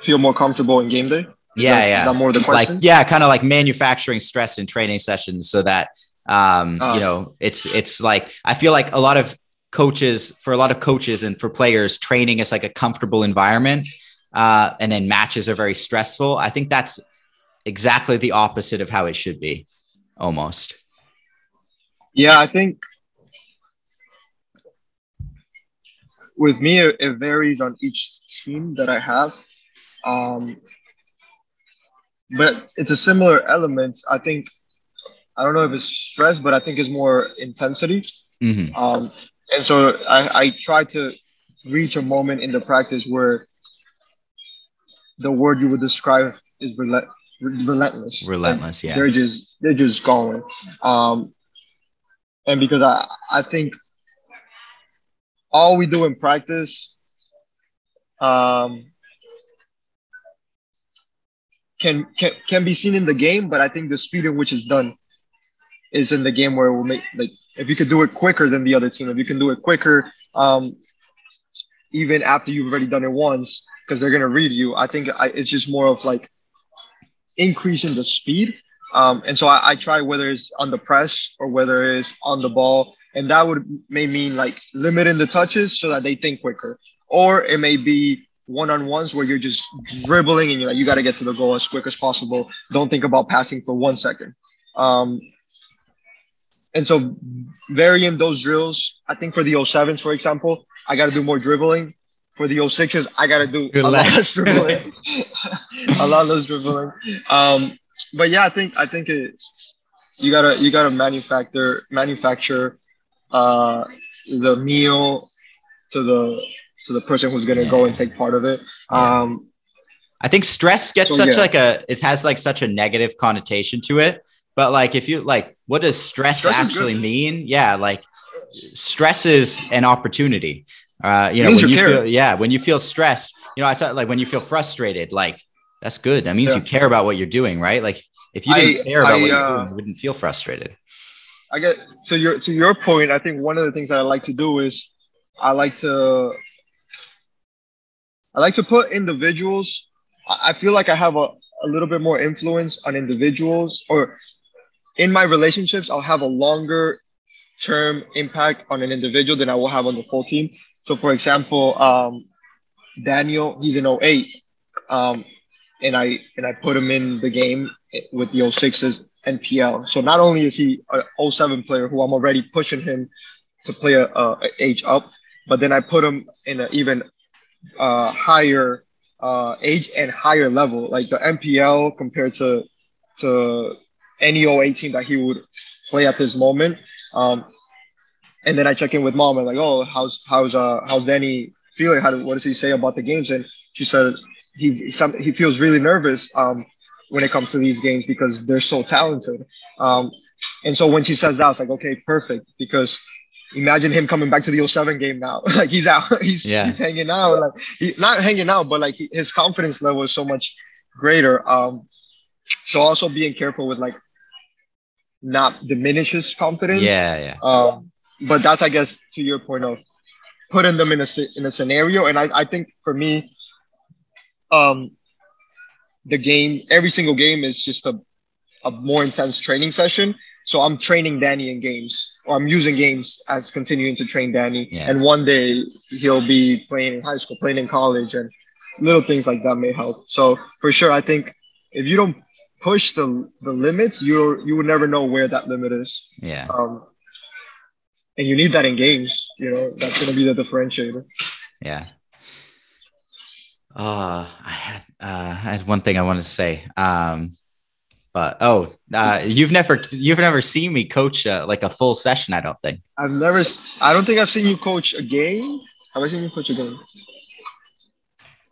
feel more comfortable in game day? Is yeah, that, yeah. Is that more the question? Like, yeah, kind of like manufacturing stress in training sessions so that um, uh, you know, it's it's like I feel like a lot of coaches for a lot of coaches and for players, training is like a comfortable environment, uh, and then matches are very stressful. I think that's exactly the opposite of how it should be, almost. Yeah, I think with me, it varies on each team that I have. Um, but it's a similar element. I think I don't know if it's stress, but I think it's more intensity. Mm-hmm. Um, and so I, I try to reach a moment in the practice where the word you would describe is relent, relentless. Relentless, yeah. They're just they're just going. Um, and because I I think all we do in practice um, can, can can be seen in the game, but I think the speed in which it's done is in the game where it will make like if you could do it quicker than the other team, if you can do it quicker, um, even after you've already done it once, because they're gonna read you. I think I, it's just more of like increasing the speed. Um, and so I, I, try whether it's on the press or whether it's on the ball, and that would may mean like limiting the touches so that they think quicker, or it may be one-on-ones where you're just dribbling and you're like you got to get to the goal as quick as possible. Don't think about passing for one second. Um, and so varying those drills, I think for the 07s, for example, I got to do more dribbling. For the 06s, I got to do a lot less dribbling. a lot less dribbling. Um, but yeah, I think I think it, you gotta you gotta manufacture manufacture uh, the meal to the to the person who's gonna yeah. go and take part of it. Um, I think stress gets so, such yeah. like a it has like such a negative connotation to it but like, if you like, what does stress, stress actually mean? Yeah, like stress is an opportunity. Uh, you know, when you, feel, yeah, when you feel stressed, you know, I thought like when you feel frustrated, like that's good. That means yeah. you care about what you're doing, right? Like if you didn't I, care about I, what you're uh, doing, you wouldn't feel frustrated. I get to your to your point. I think one of the things that I like to do is I like to I like to put individuals. I feel like I have a, a little bit more influence on individuals or in my relationships, I'll have a longer term impact on an individual than I will have on the full team. So, for example, um, Daniel, he's in 08, um, and I and I put him in the game with the 06's NPL. So not only is he a 07 player who I'm already pushing him to play a, a age up, but then I put him in an even uh, higher uh, age and higher level, like the NPL compared to to any 08 team that he would play at this moment. Um, and then I check in with mom and like, oh, how's how's uh how's Danny feeling? How what does he say about the games? And she said he some, he feels really nervous um, when it comes to these games because they're so talented. Um, and so when she says that, I was like, okay, perfect, because imagine him coming back to the 07 game now. like he's out, he's Yeah. he's hanging out, like he not hanging out, but like he, his confidence level is so much greater. Um, so also being careful with like not diminishes confidence. Yeah, yeah. Um, but that's I guess to your point of putting them in a in a scenario, and I I think for me, um, the game every single game is just a a more intense training session. So I'm training Danny in games, or I'm using games as continuing to train Danny. Yeah. And one day he'll be playing in high school, playing in college, and little things like that may help. So for sure, I think if you don't push the the limits, you you would never know where that limit is. Yeah. Um, and you need that in games. You know, that's going to be the differentiator. Yeah. Uh, I had uh, I had one thing I wanted to say. Um, but oh, uh, you've never you've never seen me coach uh, like a full session. I don't think. I've never. I don't think I've seen you coach a game. Have I seen you coach a game?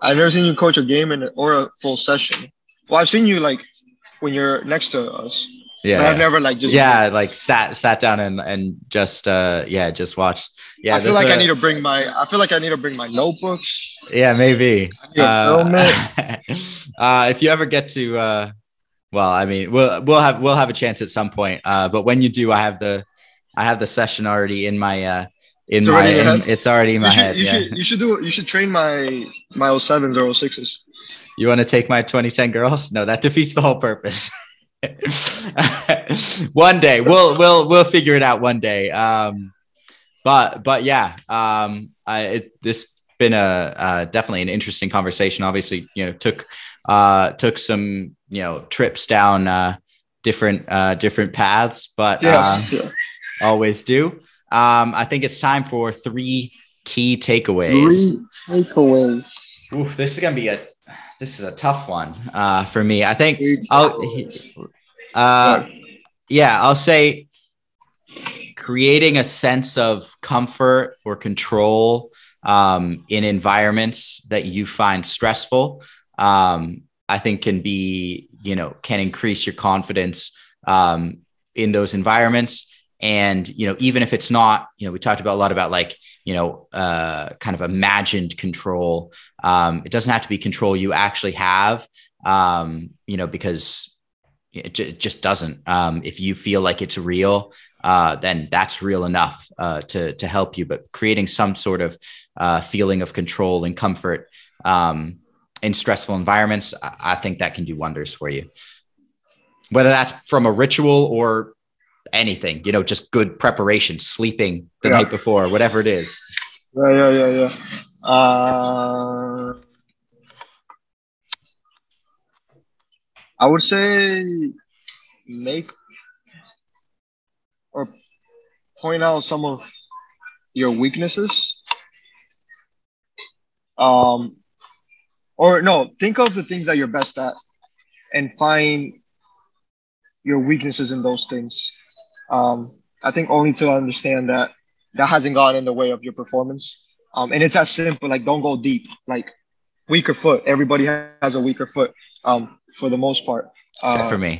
I've never seen you coach a game in, or a full session. Well, I've seen you like when you're next to us, but I've never like just. Yeah, like sat sat down and and just uh yeah just watch. Yeah, I feel like I a- need to bring my. I feel like I need to bring my notebooks. Yeah, maybe. I need to film it. Uh, uh, if you ever get to, uh, well, I mean, we'll we'll have we'll have a chance at some point. Uh, but when you do, I have the I have the session already in my uh, in It's my already in your in- head? it's already in my You should, head. you yeah. should. You should do. You should train my my 07s or 06s. You want to take my 2010 girls? No, that defeats the whole purpose. one day we'll we'll we'll figure it out one day. Um, but but yeah, um, I it, this been a uh, definitely an interesting conversation. Obviously, you know, took uh took some you know trips down uh different uh different paths, but Yeah. uh, yeah. always do. Um, I think it's time for three key takeaways. Three takeaways. Oof, this is gonna be a this is a tough one uh, for me. I think I'll uh, yeah, I'll say creating a sense of comfort or control um, in environments that you find stressful. Um, I think can be you know can increase your confidence um, in those environments. And you know, even if it's not, you know, we talked about a lot about like you know, uh, kind of imagined control. Um, it doesn't have to be control you actually have, um, you know, because it, ju- it just doesn't. Um, if you feel like it's real, uh, then that's real enough uh, to to help you. But creating some sort of uh, feeling of control and comfort um, in stressful environments, I, I think that can do wonders for you. Whether that's from a ritual or anything, you know, just good preparation, sleeping the Yeah. night before, whatever it is. Yeah, yeah, yeah, yeah. Uh, I would say make or point out some of your weaknesses. Um, or no, think of the things that you're best at and find your weaknesses in those things. Um, I think only to understand that that hasn't gone in the way of your performance. Um, and it's that simple, like don't go deep, like weaker foot. Everybody has a weaker foot, um, for the most part. Except Uh, for me.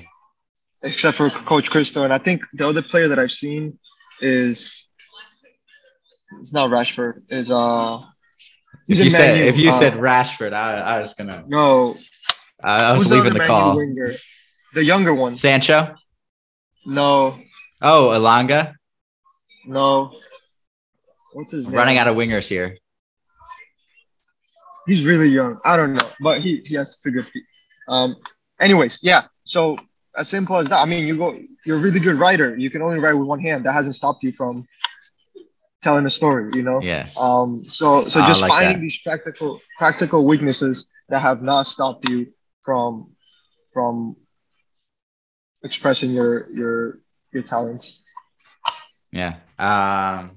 except for Coach Christo. And I think the other player that I've seen is it's not Rashford. Is uh If you said U. if you Uh, said Rashford, I, I was gonna no, I, I was leaving other the call. winger? The younger one. Sancho. No, Oh, Elanga no. What's his name? running out of wingers here. He's really young. I don't know, but he he has figure feet. Um. Anyways, yeah. So as simple as that. I mean, you go. You're a really good writer. You can only write with one hand. That hasn't stopped you from telling a story. You know. Yeah. Um, so so just like finding that. these practical practical weaknesses that have not stopped you from from expressing your your your talents. Yeah. Um,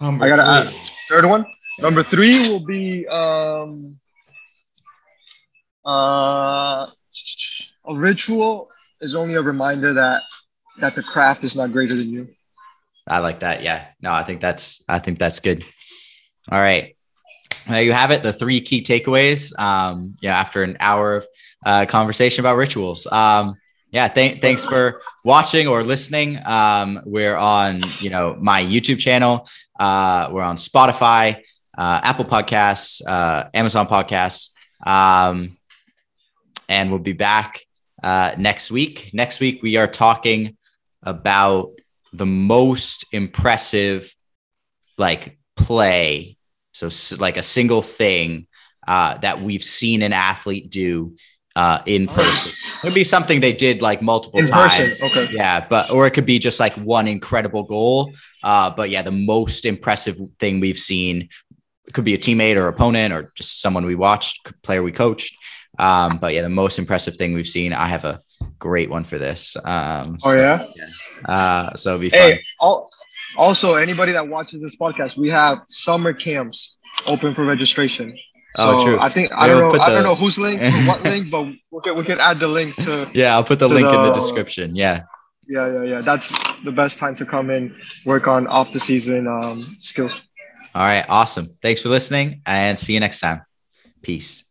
number I got a. Third one, number three will be um uh a ritual is only a reminder that that the craft is not greater than you. I like that. Yeah. No, I think that's I think that's good. All right. There you have it. The three key takeaways. Um, yeah, after an hour of uh, conversation about rituals. Um, yeah, th- thanks for watching or listening. Um, we're on, you know, my YouTube channel. Uh, we're on Spotify, uh, Apple Podcasts, uh, Amazon Podcasts, um, and we'll be back uh, next week. Next week we are talking about the most impressive, like play. So like a single thing uh, that we've seen an athlete do uh, in person. It would be something they did like multiple In times. person, okay. Yeah, but or it could be just like one incredible goal. Uh, but yeah, the most impressive thing we've seen could be a teammate or opponent or just someone we watched, player we coached. Um, but yeah, the most impressive thing we've seen. I have a great one for this. Um, Oh so, yeah. uh, so be. Hey, al- also anybody that watches this podcast, we have summer camps open for registration. Oh, true. I think I don't know I don't know whose link, what link, but we can, we can add the link to Yeah, I'll put the link in the the- description. Yeah. yeah yeah yeah. That's the best time to come in work on off the season um, skills. All right. Awesome. Thanks for listening and see you next time. Peace.